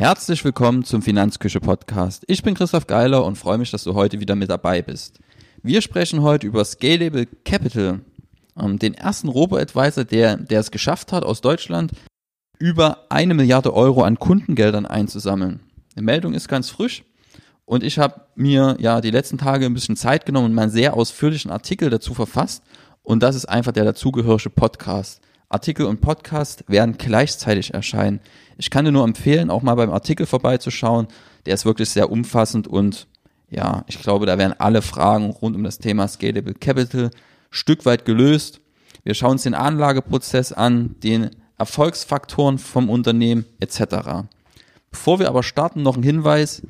Herzlich willkommen zum Finanzküche Podcast. Ich bin Christoph Geiler und freue mich, dass du heute wieder mit dabei bist. Wir sprechen heute über Scalable Capital, ähm, den ersten Robo-Advisor, der, der es geschafft hat, aus Deutschland über eine Milliarde Euro an Kundengeldern einzusammeln. Die Meldung ist ganz frisch und ich habe mir ja die letzten Tage ein bisschen Zeit genommen und meinen sehr ausführlichen Artikel dazu verfasst und das ist einfach der dazugehörige Podcast. Artikel und Podcast werden gleichzeitig erscheinen. Ich kann dir nur empfehlen, auch mal beim Artikel vorbeizuschauen. Der ist wirklich sehr umfassend und ja, ich glaube, da werden alle Fragen rund um das Thema Scalable Capital Stück weit gelöst. Wir schauen uns den Anlageprozess an, den Erfolgsfaktoren vom Unternehmen etc. Bevor wir aber starten, noch ein Hinweis.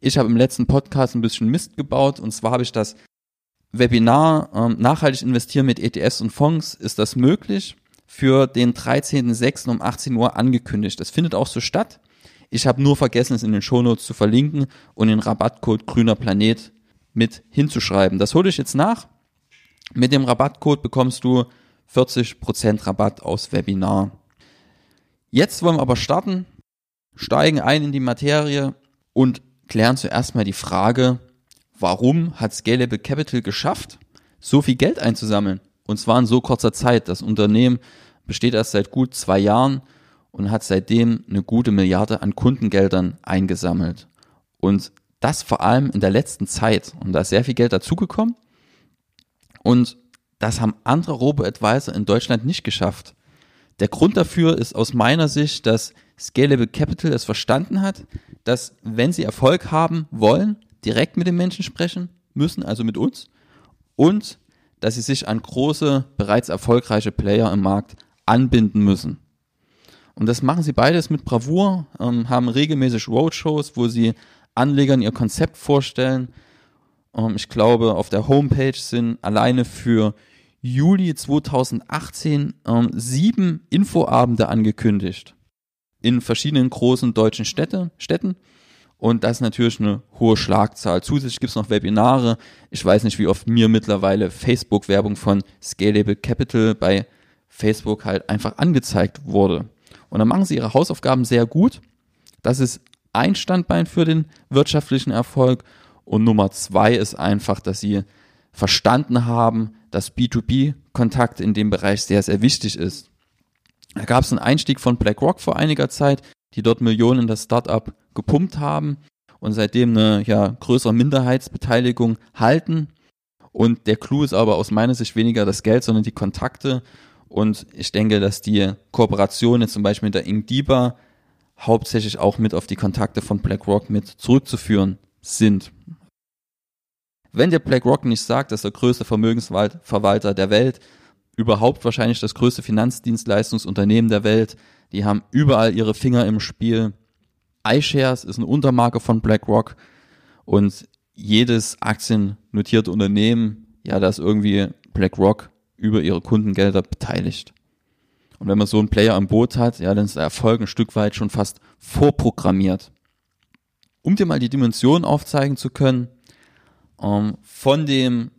Ich habe im letzten Podcast ein bisschen Mist gebaut und zwar habe ich das Webinar ähm, Nachhaltig investieren mit ETFs und Fonds. Ist das möglich? Für den 13.06. um 18 Uhr angekündigt. Das findet auch so statt. Ich habe nur vergessen, es in den Shownotes zu verlinken und den Rabattcode Grüner Planet mit hinzuschreiben. Das hole ich jetzt nach. Mit dem Rabattcode bekommst du 40% Rabatt aus Webinar. Jetzt wollen wir aber starten, steigen ein in die Materie und klären zuerst mal die Frage, warum hat Scalable Capital geschafft, so viel Geld einzusammeln? Und zwar in so kurzer Zeit. Das Unternehmen besteht erst seit gut zwei Jahren und hat seitdem eine gute Milliarde an Kundengeldern eingesammelt. Und das vor allem in der letzten Zeit. Und da ist sehr viel Geld dazugekommen. Und das haben andere Robo-Advisor in Deutschland nicht geschafft. Der Grund dafür ist aus meiner Sicht, dass Scalable Capital es verstanden hat, dass wenn sie Erfolg haben wollen, direkt mit den Menschen sprechen müssen, also mit uns, und dass sie sich an große, bereits erfolgreiche Player im Markt anbinden müssen. Und das machen sie beides mit Bravour, ähm, haben regelmäßig Roadshows, wo sie Anlegern ihr Konzept vorstellen. Ähm, ich glaube, auf der Homepage sind alleine für Juli 2018 ähm, sieben Infoabende angekündigt in verschiedenen großen deutschen Städte, Städten. Und das ist natürlich eine hohe Schlagzahl. Zusätzlich gibt es noch Webinare. Ich weiß nicht, wie oft mir mittlerweile Facebook-Werbung von Scalable Capital bei Facebook halt einfach angezeigt wurde. Und dann machen sie ihre Hausaufgaben sehr gut. Das ist ein Standbein für den wirtschaftlichen Erfolg. Und Nummer zwei ist einfach, dass sie verstanden haben, dass B2B-Kontakt in dem Bereich sehr, sehr wichtig ist. Da gab es einen Einstieg von BlackRock vor einiger Zeit, die dort Millionen in das Startup gepumpt haben und seitdem eine ja, größere Minderheitsbeteiligung halten. Und der Clou ist aber aus meiner Sicht weniger das Geld, sondern die Kontakte und ich denke, dass die Kooperation jetzt zum Beispiel mit der Ingdiba hauptsächlich auch mit auf die Kontakte von BlackRock mit zurückzuführen sind. Wenn der BlackRock nicht sagt, dass der größte Vermögensverwalter der Welt, überhaupt wahrscheinlich das größte Finanzdienstleistungsunternehmen der Welt, die haben überall ihre Finger im Spiel. iShares ist eine Untermarke von BlackRock und jedes aktiennotierte Unternehmen, ja, das irgendwie BlackRock über ihre Kundengelder beteiligt. Und wenn man so einen Player am Boot hat, ja, dann ist der Erfolg ein Stück weit schon fast vorprogrammiert. Um dir mal die Dimension aufzeigen zu können, ähm, von dem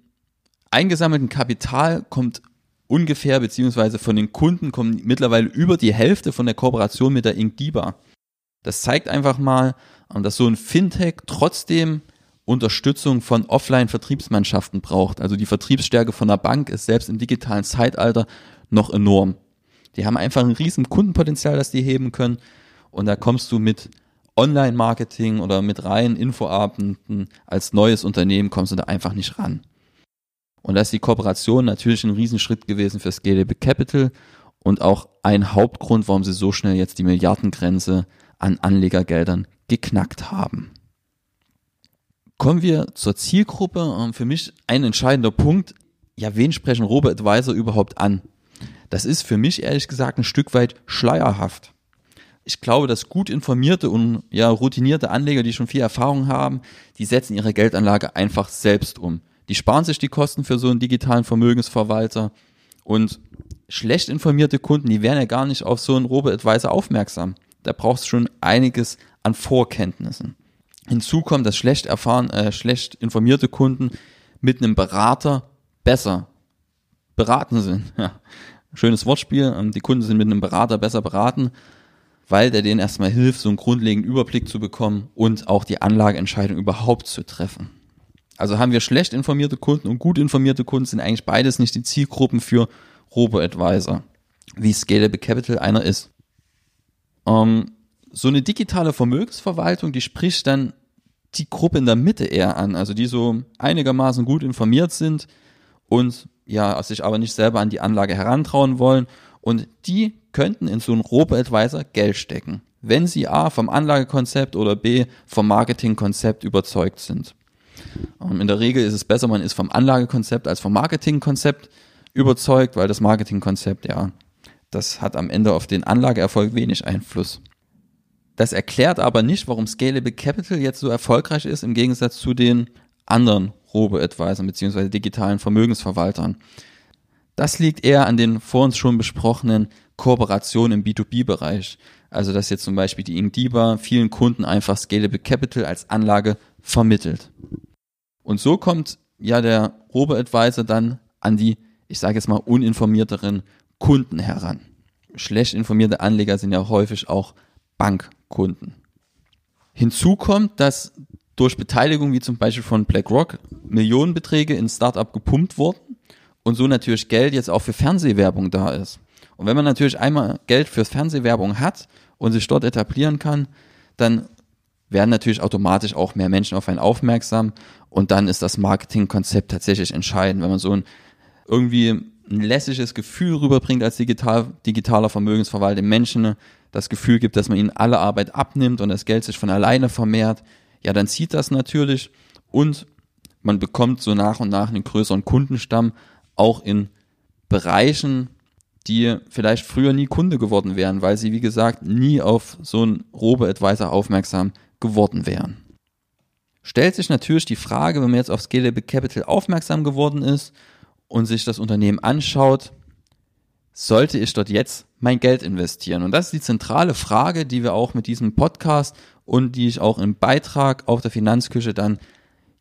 eingesammelten Kapital kommt ungefähr, beziehungsweise von den Kunden kommt mittlerweile über die Hälfte von der Kooperation mit der Inkdiba. Das zeigt einfach mal, ähm, dass so ein Fintech trotzdem Unterstützung von Offline-Vertriebsmannschaften braucht. Also die Vertriebsstärke von der Bank ist selbst im digitalen Zeitalter noch enorm. Die haben einfach ein riesen Kundenpotenzial, das die heben können. Und da kommst du mit Online-Marketing oder mit reinen Infoabenden als neues Unternehmen kommst du da einfach nicht ran. Und da ist die Kooperation natürlich ein Riesenschritt gewesen für Scalable Capital und auch ein Hauptgrund, warum sie so schnell jetzt die Milliardengrenze an Anlegergeldern geknackt haben. Kommen wir zur Zielgruppe. Ähm, für mich ein entscheidender Punkt. Ja, wen sprechen Robo-Advisor überhaupt an? Das ist für mich ehrlich gesagt ein Stück weit schleierhaft. Ich glaube, dass gut informierte und ja, routinierte Anleger, die schon viel Erfahrung haben, die setzen ihre Geldanlage einfach selbst um. Die sparen sich die Kosten für so einen digitalen Vermögensverwalter und schlecht informierte Kunden, die werden ja gar nicht auf so einen Robo-Advisor aufmerksam. Da braucht es schon einiges an Vorkenntnissen. Hinzu kommt, dass schlecht erfahren, äh, schlecht informierte Kunden mit einem Berater besser beraten sind. Ja. Schönes Wortspiel. Ähm, die Kunden sind mit einem Berater besser beraten. weil der denen erstmal hilft, so einen grundlegenden Überblick zu bekommen und auch die Anlageentscheidung überhaupt zu treffen. Also haben wir schlecht informierte Kunden und gut informierte Kunden sind eigentlich beides nicht die Zielgruppen für Robo-Advisor, wie Scalable Capital einer ist. Ähm, so eine digitale Vermögensverwaltung, die spricht dann die Gruppe in der Mitte eher an, also die so einigermaßen gut informiert sind und ja, sich aber nicht selber an die Anlage herantrauen wollen und die könnten in so einen Robo-Advisor Geld stecken, wenn sie A vom Anlagekonzept oder B vom Marketingkonzept überzeugt sind. Ähm, in der Regel ist es besser, man ist vom Anlagekonzept als vom Marketingkonzept überzeugt, weil das Marketingkonzept, ja, das hat am Ende auf den Anlageerfolg wenig Einfluss. Das erklärt aber nicht, warum Scalable Capital jetzt so erfolgreich ist, im Gegensatz zu den anderen Robo-Advisern bzw. digitalen Vermögensverwaltern. Das liegt eher an den vor uns schon besprochenen Kooperationen im B2B-Bereich. Also, dass jetzt zum Beispiel die Ingdiba vielen Kunden einfach Scalable Capital als Anlage vermittelt. Und so kommt ja der Robo-Advisor dann an die, ich sage jetzt mal, uninformierteren Kunden heran. Schlecht informierte Anleger sind ja häufig auch Bankkunden. Hinzu kommt, dass durch Beteiligung wie zum Beispiel von BlackRock Millionenbeträge in Startup gepumpt wurden und so natürlich Geld jetzt auch für Fernsehwerbung da ist. Und wenn man natürlich einmal Geld für Fernsehwerbung hat und sich dort etablieren kann, dann werden natürlich automatisch auch mehr Menschen auf einen aufmerksam und dann ist das Marketingkonzept tatsächlich entscheidend. Wenn man so ein irgendwie ein lässiges Gefühl rüberbringt als digital, digitaler Vermögensverwalter, Menschen das Gefühl gibt, dass man ihnen alle Arbeit abnimmt und das Geld sich von alleine vermehrt, ja, dann zieht das natürlich und man bekommt so nach und nach einen größeren Kundenstamm, auch in Bereichen, die vielleicht früher nie Kunde geworden wären, weil sie, wie gesagt, nie auf so einen Robo-Advisor aufmerksam geworden wären. Stellt sich natürlich die Frage, wenn man jetzt auf Scalable Capital aufmerksam geworden ist und sich das Unternehmen anschaut, sollte ich dort jetzt mein Geld investieren? Und das ist die zentrale Frage, die wir auch mit diesem Podcast und die ich auch im Beitrag auf der Finanzküche dann,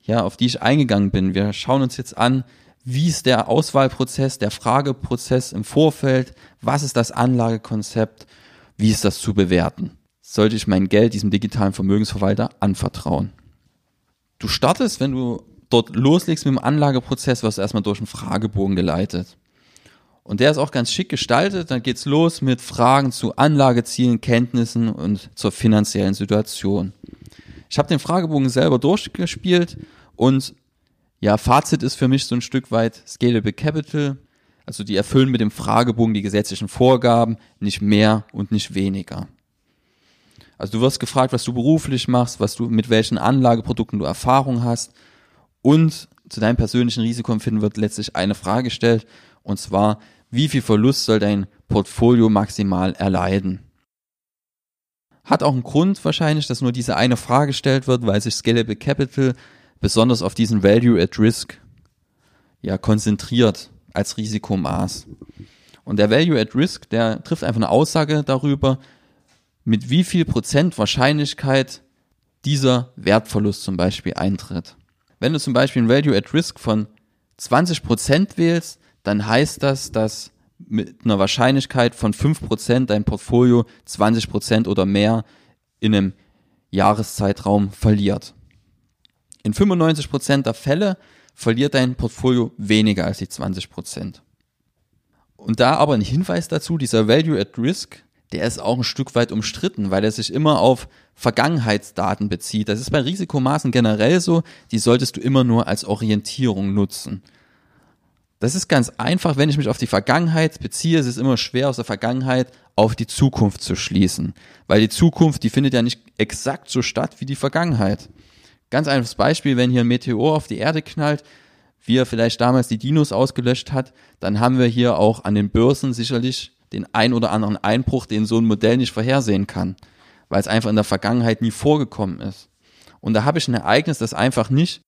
ja, auf die ich eingegangen bin. Wir schauen uns jetzt an, wie ist der Auswahlprozess, der Frageprozess im Vorfeld, was ist das Anlagekonzept, wie ist das zu bewerten? Sollte ich mein Geld diesem digitalen Vermögensverwalter anvertrauen? Du startest, wenn du dort loslegst mit dem Anlageprozess, wirst du erstmal durch einen Fragebogen geleitet. Und der ist auch ganz schick gestaltet. Dann geht's los mit Fragen zu Anlagezielen, Kenntnissen und zur finanziellen Situation. Ich habe den Fragebogen selber durchgespielt und ja, Fazit ist für mich so ein Stück weit Scalable Capital. Also die erfüllen mit dem Fragebogen die gesetzlichen Vorgaben, nicht mehr und nicht weniger. Also du wirst gefragt, was du beruflich machst, was du mit welchen Anlageprodukten du Erfahrung hast und zu deinem persönlichen Risikoempfinden wird letztlich eine Frage gestellt und zwar, wie viel Verlust soll dein Portfolio maximal erleiden? Hat auch einen Grund wahrscheinlich, dass nur diese eine Frage gestellt wird, weil sich Scalable Capital besonders auf diesen Value at Risk ja konzentriert als Risikomaß. Und der Value at Risk, der trifft einfach eine Aussage darüber, mit wie viel Prozent Wahrscheinlichkeit dieser Wertverlust zum Beispiel eintritt. Wenn du zum Beispiel ein Value at Risk von 20 Prozent wählst, dann heißt das, dass mit einer Wahrscheinlichkeit von 5% dein Portfolio 20% oder mehr in einem Jahreszeitraum verliert. In 95% der Fälle verliert dein Portfolio weniger als die 20%. Und da aber ein Hinweis dazu, dieser Value at Risk, der ist auch ein Stück weit umstritten, weil er sich immer auf Vergangenheitsdaten bezieht. Das ist bei Risikomaßen generell so, die solltest du immer nur als Orientierung nutzen. Das ist ganz einfach, wenn ich mich auf die Vergangenheit beziehe, es ist immer schwer aus der Vergangenheit auf die Zukunft zu schließen, weil die Zukunft, die findet ja nicht exakt so statt wie die Vergangenheit. Ganz einfaches Beispiel, wenn hier ein Meteor auf die Erde knallt, wie er vielleicht damals die Dinos ausgelöscht hat, dann haben wir hier auch an den Börsen sicherlich den ein oder anderen Einbruch, den so ein Modell nicht vorhersehen kann, weil es einfach in der Vergangenheit nie vorgekommen ist. Und da habe ich ein Ereignis, das einfach nicht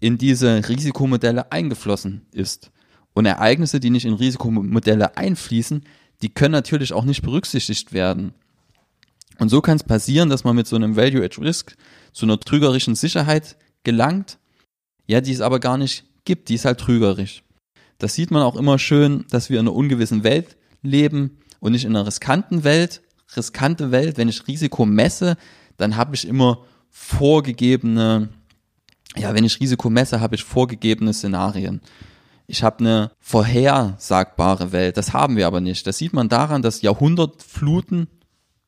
in diese Risikomodelle eingeflossen ist. Und Ereignisse, die nicht in Risikomodelle einfließen, die können natürlich auch nicht berücksichtigt werden. Und so kann es passieren, dass man mit so einem Value at Risk zu einer trügerischen Sicherheit gelangt, ja, die es aber gar nicht gibt, die ist halt trügerisch. Das sieht man auch immer schön, dass wir in einer ungewissen Welt leben und nicht in einer riskanten Welt. riskante Welt. Wenn ich Risiko messe, dann habe ich immer vorgegebene, ja, wenn ich Risiko messe, habe ich vorgegebene Szenarien. Ich habe eine vorhersagbare Welt. Das haben wir aber nicht. Das sieht man daran, dass Jahrhundertfluten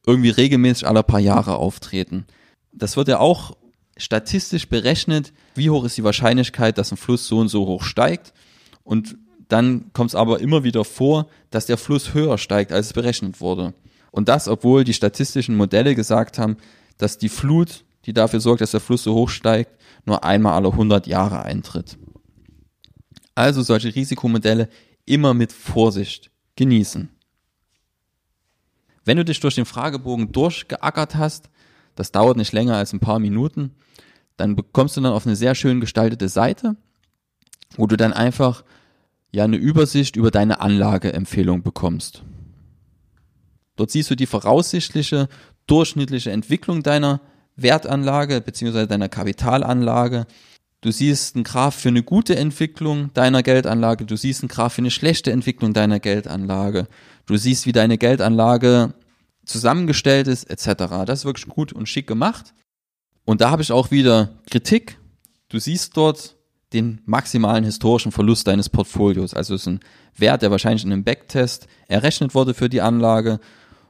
irgendwie regelmäßig alle paar Jahre auftreten. Das wird ja auch statistisch berechnet, wie hoch ist die Wahrscheinlichkeit, dass ein Fluss so und so hoch steigt. Und dann kommt es aber immer wieder vor, dass der Fluss höher steigt, als es berechnet wurde. Und das, obwohl die statistischen Modelle gesagt haben, dass die Flut, die dafür sorgt, dass der Fluss so hoch steigt, nur einmal alle 100 Jahre eintritt. Also solche Risikomodelle immer mit Vorsicht genießen. Wenn du dich durch den Fragebogen durchgeackert hast, das dauert nicht länger als ein paar Minuten, dann bekommst du dann auf eine sehr schön gestaltete Seite, wo du dann einfach ja eine Übersicht über deine Anlageempfehlung bekommst. Dort siehst du die voraussichtliche durchschnittliche Entwicklung deiner Wertanlage bzw. deiner Kapitalanlage. Du siehst einen Graph für eine gute Entwicklung deiner Geldanlage, du siehst einen Graph für eine schlechte Entwicklung deiner Geldanlage. Du siehst, wie deine Geldanlage zusammengestellt ist, etc. Das ist wirklich gut und schick gemacht. Und da habe ich auch wieder Kritik. Du siehst dort den maximalen historischen Verlust deines Portfolios. Also es ist ein Wert, der wahrscheinlich in einem Backtest errechnet wurde für die Anlage.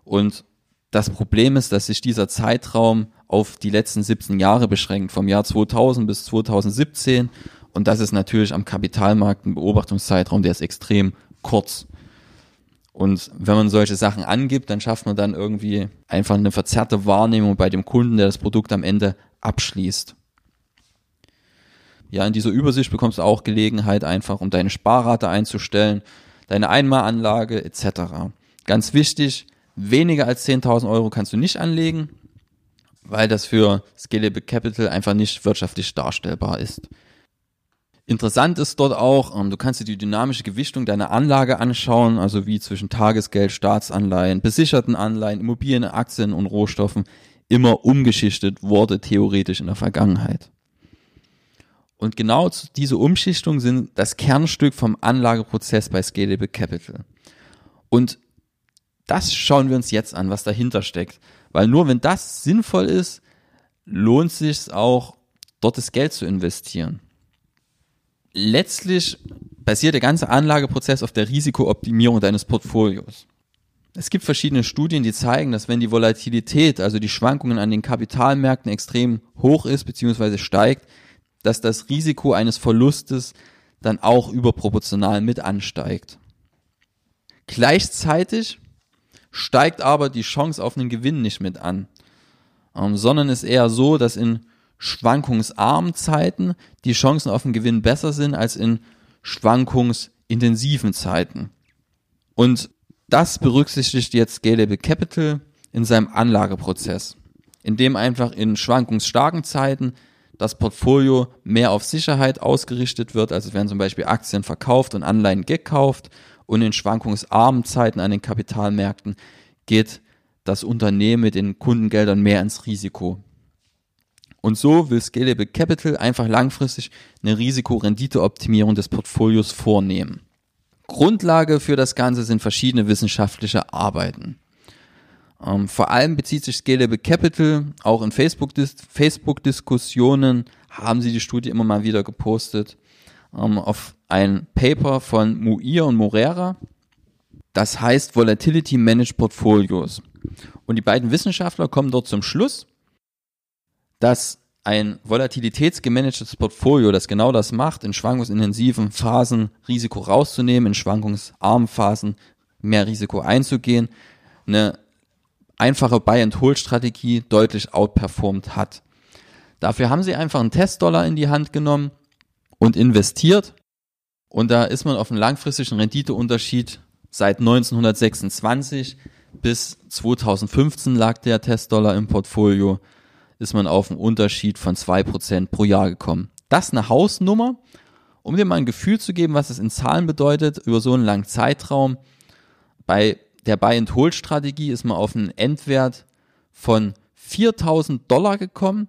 Und das Problem ist, dass sich dieser Zeitraum auf die letzten 17 Jahre beschränkt, vom Jahr 2000 bis 2017. Und das ist natürlich am Kapitalmarkt ein Beobachtungszeitraum, der ist extrem kurz. Und wenn man solche Sachen angibt, dann schafft man dann irgendwie einfach eine verzerrte Wahrnehmung bei dem Kunden, der das Produkt am Ende abschließt. Ja, in dieser Übersicht bekommst du auch Gelegenheit, einfach um deine Sparrate einzustellen, deine Einmalanlage etc. Ganz wichtig, weniger als 10.000 Euro kannst du nicht anlegen, weil das für Scalable Capital einfach nicht wirtschaftlich darstellbar ist. Interessant ist dort auch, ähm, du kannst dir die dynamische Gewichtung deiner Anlage anschauen, also wie zwischen Tagesgeld, Staatsanleihen, besicherten Anleihen, Immobilien, Aktien und Rohstoffen immer umgeschichtet wurde, theoretisch in der Vergangenheit. Und genau diese Umschichtungen sind das Kernstück vom Anlageprozess bei Scalable Capital. Und das schauen wir uns jetzt an, was dahinter steckt. Weil nur wenn das sinnvoll ist, lohnt sich auch, dort das Geld zu investieren. Letztlich basiert der ganze Anlageprozess auf der Risikooptimierung deines Portfolios. Es gibt verschiedene Studien, die zeigen, dass wenn die Volatilität, also die Schwankungen an den Kapitalmärkten extrem hoch ist bzw. steigt, dass das Risiko eines Verlustes dann auch überproportional mit ansteigt. Gleichzeitig steigt aber die Chance auf einen Gewinn nicht mit an, ähm, sondern ist eher so, dass in schwankungsarmen Zeiten die Chancen auf einen Gewinn besser sind als in schwankungsintensiven Zeiten. Und das berücksichtigt jetzt Scalable Capital in seinem Anlageprozess, indem einfach in schwankungsstarken Zeiten das Portfolio mehr auf Sicherheit ausgerichtet wird. Also werden zum Beispiel Aktien verkauft und Anleihen gekauft und in schwankungsarmen Zeiten an den Kapitalmärkten geht das Unternehmen mit den Kundengeldern mehr ins Risiko. Und so will Scalable Capital einfach langfristig eine Risikorenditeoptimierung des Portfolios vornehmen. Grundlage für das Ganze sind verschiedene wissenschaftliche Arbeiten. Ähm, vor allem bezieht sich Scalable Capital, auch in Facebook-Diskussionen haben sie die Studie immer mal wieder gepostet, ähm, auf ein Paper von Muir und Morera. Das heißt Volatility Managed Portfolios. Und die beiden Wissenschaftler kommen dort zum Schluss, dass ein volatilitätsgemanagtes Portfolio, das genau das macht, in schwankungsintensiven Phasen Risiko rauszunehmen, in schwankungsarmen Phasen mehr Risiko einzugehen, eine einfache Buy-and-Hold-Strategie deutlich outperformt hat. Dafür haben sie einfach einen Testdollar in die Hand genommen und investiert. Und da ist man auf einen langfristigen Renditeunterschied seit 1926 bis 2015 lag der Testdollar im Portfolio, ist man auf einen Unterschied von 2% pro Jahr gekommen. Das ist eine Hausnummer, um dir mal ein Gefühl zu geben, was es in Zahlen bedeutet über so einen langen Zeitraum. Bei der Buy-and-Hold-Strategie ist man auf einen Endwert von 4000 Dollar gekommen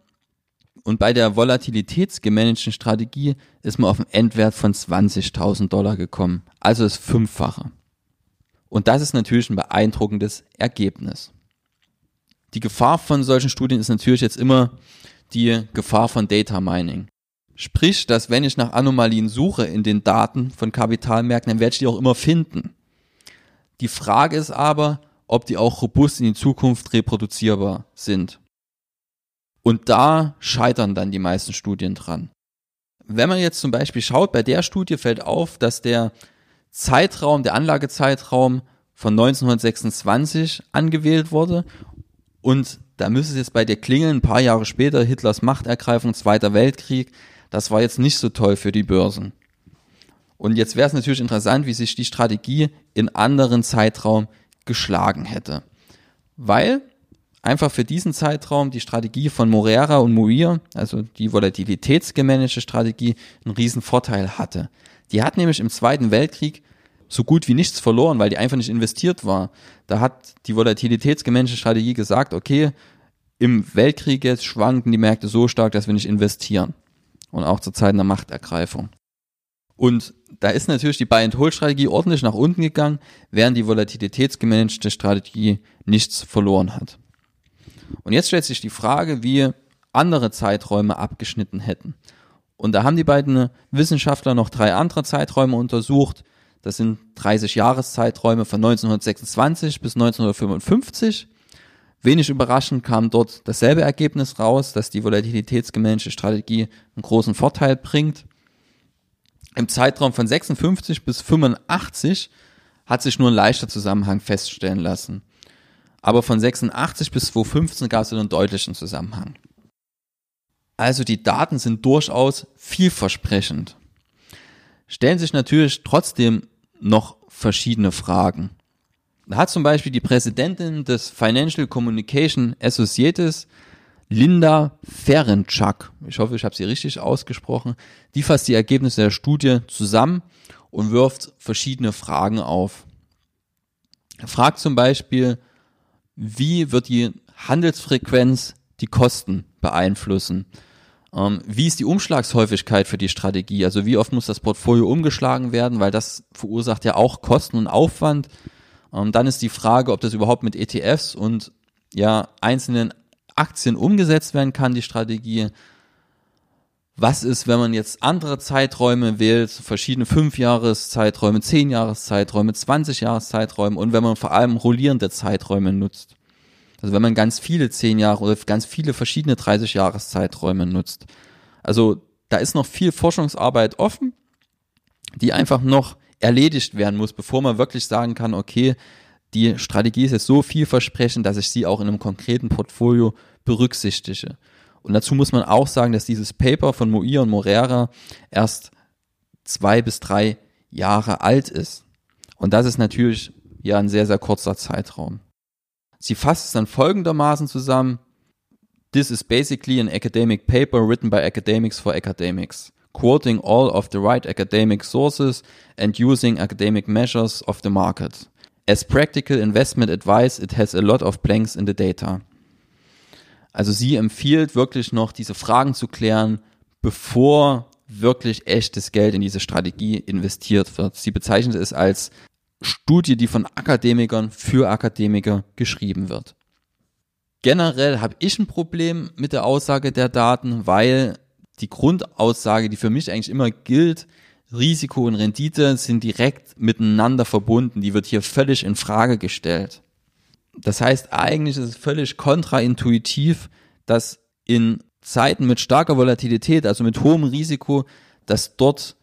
und bei der volatilitätsgemanagten Strategie ist man auf einen Endwert von 20.000 Dollar gekommen. Also das Fünffache. Und das ist natürlich ein beeindruckendes Ergebnis. Die Gefahr von solchen Studien ist natürlich jetzt immer die Gefahr von Data Mining. Sprich, dass wenn ich nach Anomalien suche in den Daten von Kapitalmärkten, dann werde ich die auch immer finden. Die Frage ist aber, ob die auch robust in die Zukunft reproduzierbar sind. Und da scheitern dann die meisten Studien dran. Wenn man jetzt zum Beispiel schaut, bei der Studie fällt auf, dass der Zeitraum, der Anlagezeitraum von 1926 angewählt wurde und da müsste es jetzt bei dir klingeln, ein paar Jahre später, Hitlers Machtergreifung, Zweiter Weltkrieg, das war jetzt nicht so toll für die Börsen. Und jetzt wäre es natürlich interessant, wie sich die Strategie in anderen Zeitraum geschlagen hätte. Weil einfach für diesen Zeitraum die Strategie von Morera und Muir, also die volatilitätsgemanagte Strategie, einen riesen Vorteil hatte. Die hat nämlich im Zweiten Weltkrieg so gut wie nichts verloren, weil die einfach nicht investiert war. Da hat die volatilitätsgemanagte Strategie gesagt, okay, im Weltkrieg jetzt schwanken die Märkte so stark, dass wir nicht investieren. Und auch zur Zeit einer Machtergreifung. Und da ist natürlich die Buy-and-Hold-Strategie ordentlich nach unten gegangen, während die volatilitätsgemanagte Strategie nichts verloren hat. Und jetzt stellt sich die Frage, wie andere Zeiträume abgeschnitten hätten. Und da haben die beiden Wissenschaftler noch drei andere Zeiträume untersucht. Das sind 30 Jahreszeiträume von 1926 bis 1955. Wenig überraschend kam dort dasselbe Ergebnis raus, dass die volatilitätsgemanagte Strategie einen großen Vorteil bringt. Im Zeitraum von 56 bis 85 hat sich nur ein leichter Zusammenhang feststellen lassen. Aber von 86 bis 2015 gab es einen deutlichen Zusammenhang. Also die Daten sind durchaus vielversprechend. Stellen sich natürlich trotzdem noch verschiedene Fragen. Da hat zum Beispiel die Präsidentin des Financial Communication Associates, Linda Ferenczak, ich hoffe, ich habe sie richtig ausgesprochen, die fasst die Ergebnisse der Studie zusammen und wirft verschiedene Fragen auf. Fragt zum Beispiel, wie wird die Handelsfrequenz die Kosten beeinflussen? Ähm, wie ist die Umschlagshäufigkeit für die Strategie? Also wie oft muss das Portfolio umgeschlagen werden, weil das verursacht ja auch Kosten und Aufwand. Ähm, dann ist die Frage, ob das überhaupt mit ETFs und ja einzelnen Aktien umgesetzt werden kann, die Strategie. Was ist, wenn man jetzt andere Zeiträume wählt, verschiedene 5-Jahres-Zeiträume, 10-Jahres-Zeiträume, 20-Jahres-Zeiträume und wenn man vor allem rollierende Zeiträume nutzt? Also wenn man ganz viele 10 Jahre oder ganz viele verschiedene 30-Jahres-Zeiträume nutzt. Also da ist noch viel Forschungsarbeit offen, die einfach noch erledigt werden muss, bevor man wirklich sagen kann, okay, die Strategie ist jetzt so vielversprechend, dass ich sie auch in einem konkreten Portfolio berücksichtige. Und dazu muss man auch sagen, dass dieses Paper von Moir und Morera erst zwei bis drei Jahre alt ist. Und das ist natürlich ja ein sehr, sehr kurzer Zeitraum. Sie fasst es dann folgendermaßen zusammen. This is basically an academic paper written by academics for academics, quoting all of the right academic sources and using academic measures of the market. As practical investment advice, it has a lot of blanks in the data. Also sie empfiehlt wirklich noch diese Fragen zu klären, bevor wirklich echtes Geld in diese Strategie investiert wird. Sie bezeichnet es als Studie, die von Akademikern für Akademiker geschrieben wird. Generell habe ich ein Problem mit der Aussage der Daten, weil die Grundaussage, die für mich eigentlich immer gilt, Risiko und Rendite sind direkt miteinander verbunden. Die wird hier völlig in Frage gestellt. Das heißt, eigentlich ist es völlig kontraintuitiv, dass in Zeiten mit starker Volatilität, also mit hohem Risiko, dass dort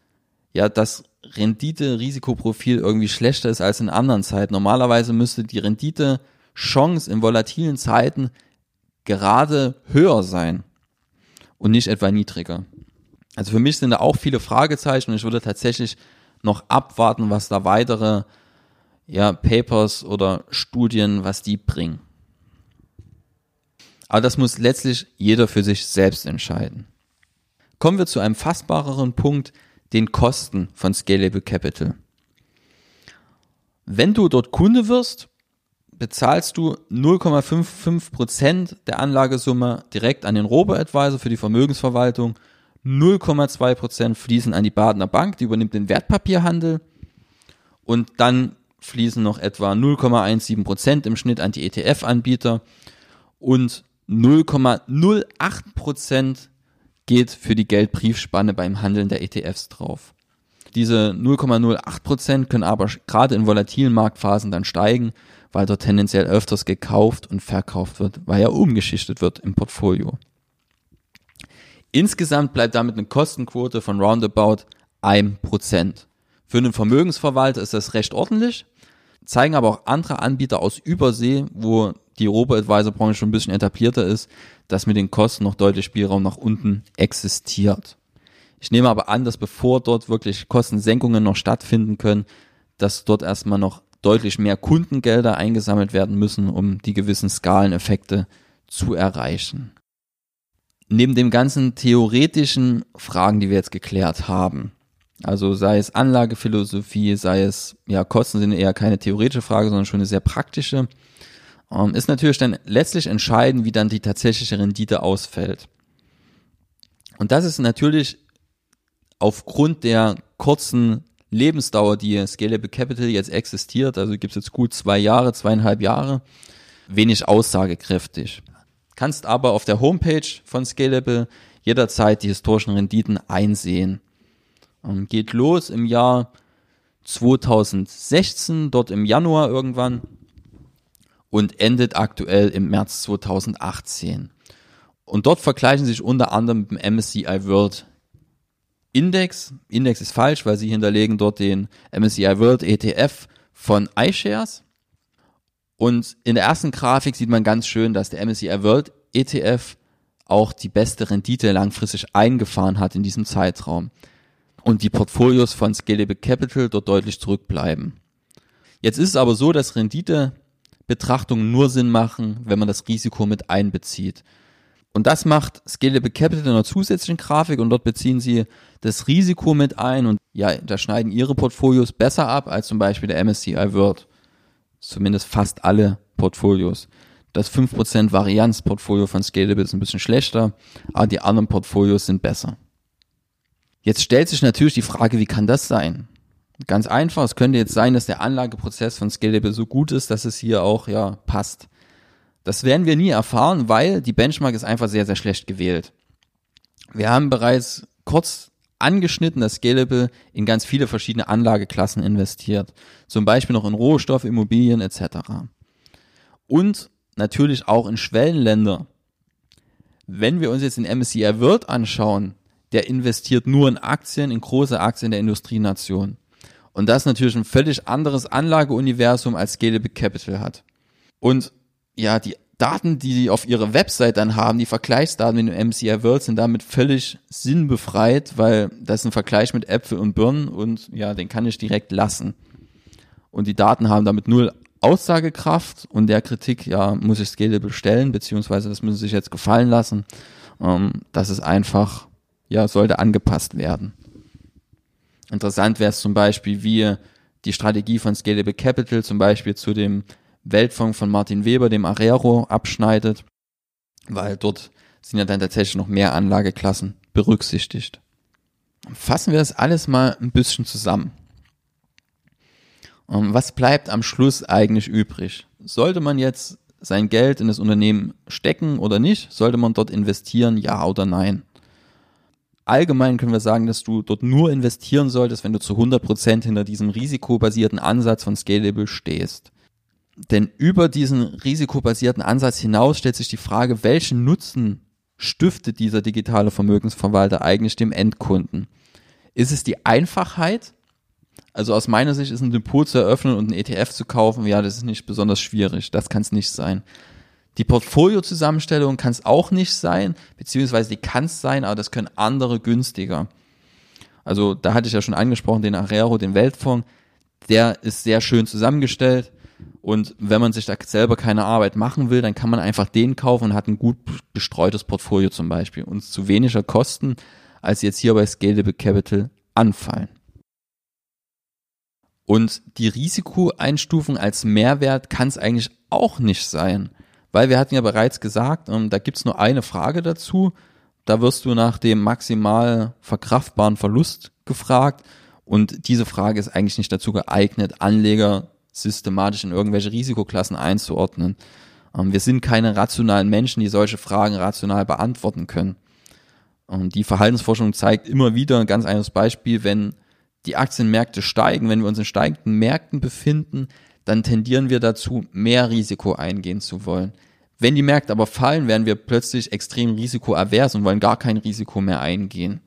ja das Rendite-Risikoprofil irgendwie schlechter ist als in anderen Zeiten. Normalerweise müsste die Rendite-Chance in volatilen Zeiten gerade höher sein und nicht etwa niedriger. Also für mich sind da auch viele Fragezeichen und ich würde tatsächlich noch abwarten, was da weitere ja, Papers oder Studien, was die bringen. Aber das muss letztlich jeder für sich selbst entscheiden. Kommen wir zu einem fassbareren Punkt, den Kosten von Scalable Capital. Wenn du dort Kunde wirst, bezahlst du 0,55% der Anlagesumme direkt an den Robo-Advisor für die Vermögensverwaltung, 0,2% fließen an die Badener Bank, die übernimmt den Wertpapierhandel und dann fließen noch etwa 0,17 Prozent im Schnitt an die ETF-Anbieter und 0,08 Prozent geht für die Geldbriefspanne beim Handeln der ETFs drauf. Diese 0,08 Prozent können aber gerade in volatilen Marktphasen dann steigen, weil dort tendenziell öfters gekauft und verkauft wird, weil ja umgeschichtet wird im Portfolio. Insgesamt bleibt damit eine Kostenquote von roundabout 1%. Für einen Vermögensverwalter ist das recht ordentlich, zeigen aber auch andere Anbieter aus Übersee, wo die Robo-Advisor-Branche schon ein bisschen etablierter ist, dass mit den Kosten noch deutlich Spielraum nach unten existiert. Ich nehme aber an, dass bevor dort wirklich Kostensenkungen noch stattfinden können, dass dort erstmal noch deutlich mehr Kundengelder eingesammelt werden müssen, um die gewissen Skaleneffekte zu erreichen. Neben dem ganzen theoretischen Fragen, die wir jetzt geklärt haben, also sei es Anlagephilosophie, sei es, ja, Kosten sind eher keine theoretische Frage, sondern schon eine sehr praktische, ähm, ist natürlich dann letztlich entscheidend, wie dann die tatsächliche Rendite ausfällt. Und das ist natürlich aufgrund der kurzen Lebensdauer, die Scalable Capital jetzt existiert, also gibt es jetzt gut zwei Jahre, zweieinhalb Jahre, wenig aussagekräftig. Kannst aber auf der Homepage von Scalable jederzeit die historischen Renditen einsehen. Ähm, geht los im Jahr 2016, dort im Januar irgendwann und endet aktuell im März 2018. Und dort vergleichen sich unter anderem mit dem MSCI World Index. Index ist falsch, weil sie hinterlegen dort den MSCI World ETF von iShares. Und in der ersten Grafik sieht man ganz schön, dass der MSCI World ETF auch die beste Rendite langfristig eingefahren hat in diesem Zeitraum. Und die Portfolios von Scalable Capital dort deutlich zurückbleiben. Jetzt ist es aber so, dass Renditebetrachtungen nur Sinn machen, wenn man das Risiko mit einbezieht. Und das macht Scalable Capital in einer zusätzlichen Grafik und dort beziehen sie das Risiko mit ein und ja, da schneiden ihre Portfolios besser ab als zum Beispiel der MSCI World. Zumindest fast alle Portfolios. Das 5% Varianz-Portfolio von Scalable ist ein bisschen schlechter, aber die anderen Portfolios sind besser. Jetzt stellt sich natürlich die Frage, wie kann das sein? Ganz einfach, es könnte jetzt sein, dass der Anlageprozess von Scalable so gut ist, dass es hier auch ja passt. Das werden wir nie erfahren, weil die Benchmark ist einfach sehr, sehr schlecht gewählt. Wir haben bereits kurz angeschnitten, dass Scalable in ganz viele verschiedene Anlageklassen investiert. Zum Beispiel noch in Rohstoff, Immobilien etc. Und natürlich auch in Schwellenländer. Wenn wir uns jetzt den MSCI World anschauen, der investiert nur in Aktien, in große Aktien der Industrienation. Und das ist natürlich ein völlig anderes Anlageuniversum als Scalable Capital hat. Und ja, die Daten, die sie auf ihrer Website dann haben, die Vergleichsdaten mit dem MCI World sind damit völlig sinnbefreit, weil das ist ein Vergleich mit Äpfel und Birnen und ja, den kann ich direkt lassen. Und die Daten haben damit null Aussagekraft und der Kritik, ja, muss ich Scalable stellen, beziehungsweise das müssen sie sich jetzt gefallen lassen. Ähm, das ist einfach, ja, sollte angepasst werden. Interessant wäre es zum Beispiel, wie die Strategie von Scalable Capital zum Beispiel zu dem Weltfonds von Martin Weber, dem Arero, abschneidet, weil dort sind ja dann tatsächlich noch mehr Anlageklassen berücksichtigt. Fassen wir das alles mal ein bisschen zusammen. Ähm, was bleibt am Schluss eigentlich übrig? Sollte man jetzt sein Geld in das Unternehmen stecken oder nicht? Sollte man dort investieren, ja oder nein? Allgemein können wir sagen, dass du dort nur investieren solltest, wenn du zu 100% hinter diesem risikobasierten Ansatz von Scalable stehst. Denn über diesen risikobasierten Ansatz hinaus stellt sich die Frage, welchen Nutzen stiftet dieser digitale Vermögensverwalter eigentlich dem Endkunden? Ist es die Einfachheit? Also aus meiner Sicht ist ein Depot zu eröffnen und ein ETF zu kaufen, ja, das ist nicht besonders schwierig. Das kann es nicht sein. Die Portfoliozusammenstellung kann es auch nicht sein, beziehungsweise die kann es sein, aber das können andere günstiger. Also da hatte ich ja schon angesprochen, den Arero, den Weltfonds, der ist sehr schön zusammengestellt und wenn man sich da selber keine Arbeit machen will, dann kann man einfach den kaufen und hat ein gut gestreutes Portfolio zum Beispiel und zu weniger Kosten, als jetzt hier bei Scalable Capital anfallen. Und die Risikoeinstufung als Mehrwert kann es eigentlich auch nicht sein, weil wir hatten ja bereits gesagt, ähm, da gibt's nur eine Frage dazu. Da wirst du nach dem maximal verkraftbaren Verlust gefragt und diese Frage ist eigentlich nicht dazu geeignet, Anleger systematisch in irgendwelche Risikoklassen einzuordnen. Ähm, wir sind keine rationalen Menschen, die solche Fragen rational beantworten können. Und die Verhaltensforschung zeigt immer wieder ein ganz einfaches Beispiel, wenn die Aktienmärkte steigen, wenn wir uns in steigenden Märkten befinden, dann tendieren wir dazu, mehr Risiko eingehen zu wollen. Wenn die Märkte aber fallen, werden wir plötzlich extrem risikoavers und wollen gar kein Risiko mehr eingehen.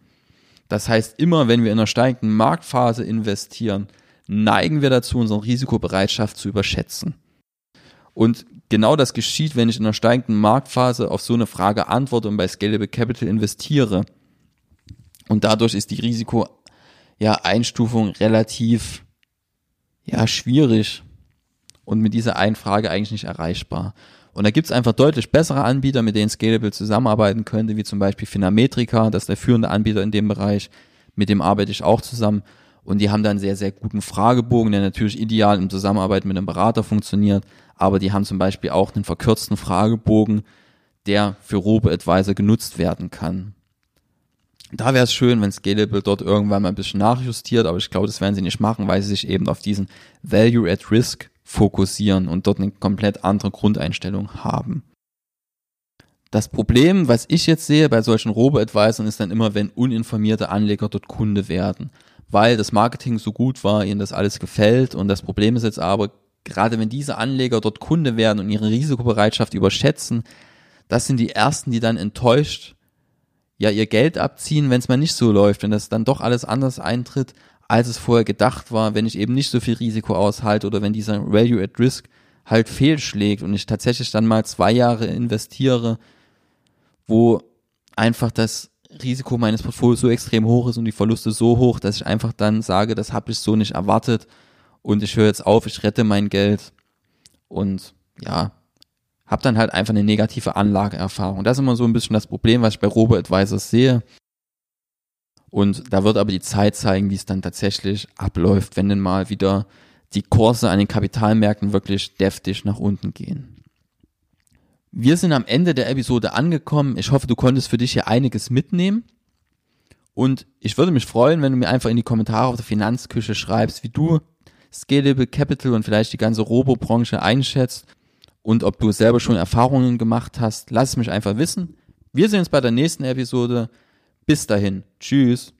Das heißt, immer wenn wir in einer steigenden Marktphase investieren, neigen wir dazu, unsere Risikobereitschaft zu überschätzen. Und genau das geschieht, wenn ich in einer steigenden Marktphase auf so eine Frage antworte und bei Scalable Capital investiere. Und dadurch ist die Risiko ja, Einstufung relativ ja, schwierig und mit dieser einen Frage eigentlich nicht erreichbar. Und da gibt's einfach deutlich bessere Anbieter, mit denen Scalable zusammenarbeiten könnte, wie zum Beispiel Finametrica, das ist der führende Anbieter in dem Bereich, mit dem arbeite ich auch zusammen. Und die haben da einen sehr, sehr guten Fragebogen, der natürlich ideal in Zusammenarbeit mit einem Berater funktioniert, aber die haben zum Beispiel auch einen verkürzten Fragebogen, der für Robo-Advisor genutzt werden kann. Da wäre es schön, wenn Scalable dort irgendwann mal ein bisschen nachjustiert, aber ich glaube, das werden sie nicht machen, weil sie sich eben auf diesen Value at Risk fokussieren und dort eine komplett andere Grundeinstellung haben. Das Problem, was ich jetzt sehe bei solchen Robo-Advisern, ist dann immer, wenn uninformierte Anleger dort Kunde werden, weil das Marketing so gut war, ihnen das alles gefällt und das Problem ist jetzt aber, gerade wenn diese Anleger dort Kunde werden und ihre Risikobereitschaft überschätzen, das sind die ersten, die dann enttäuscht ja ihr Geld abziehen, wenn es mal nicht so läuft, wenn das dann doch alles anders eintritt, als es vorher gedacht war, wenn ich eben nicht so viel Risiko aushalte oder wenn dieser Value at Risk halt fehlschlägt und ich tatsächlich dann mal zwei Jahre investiere, wo einfach das Risiko meines Portfolios so extrem hoch ist und die Verluste so hoch, dass ich einfach dann sage, das habe ich so nicht erwartet und ich höre jetzt auf, ich rette mein Geld und ja, habe dann halt einfach eine negative Anlageerfahrung. Das ist immer so ein bisschen das Problem, was ich bei Robo-Advisors sehe. Und da wird aber die Zeit zeigen, wie es dann tatsächlich abläuft, wenn denn mal wieder die Kurse an den Kapitalmärkten wirklich deftig nach unten gehen. Wir sind am Ende der Episode angekommen. Ich hoffe, du konntest für dich hier einiges mitnehmen. Und ich würde mich freuen, wenn du mir einfach in die Kommentare auf der Finanzküche schreibst, wie du Scalable Capital und vielleicht die ganze Robo-Branche einschätzt und ob du selber schon Erfahrungen gemacht hast, lass es mich einfach wissen. Wir sehen uns bei der nächsten Episode. Bis dahin. Tschüss.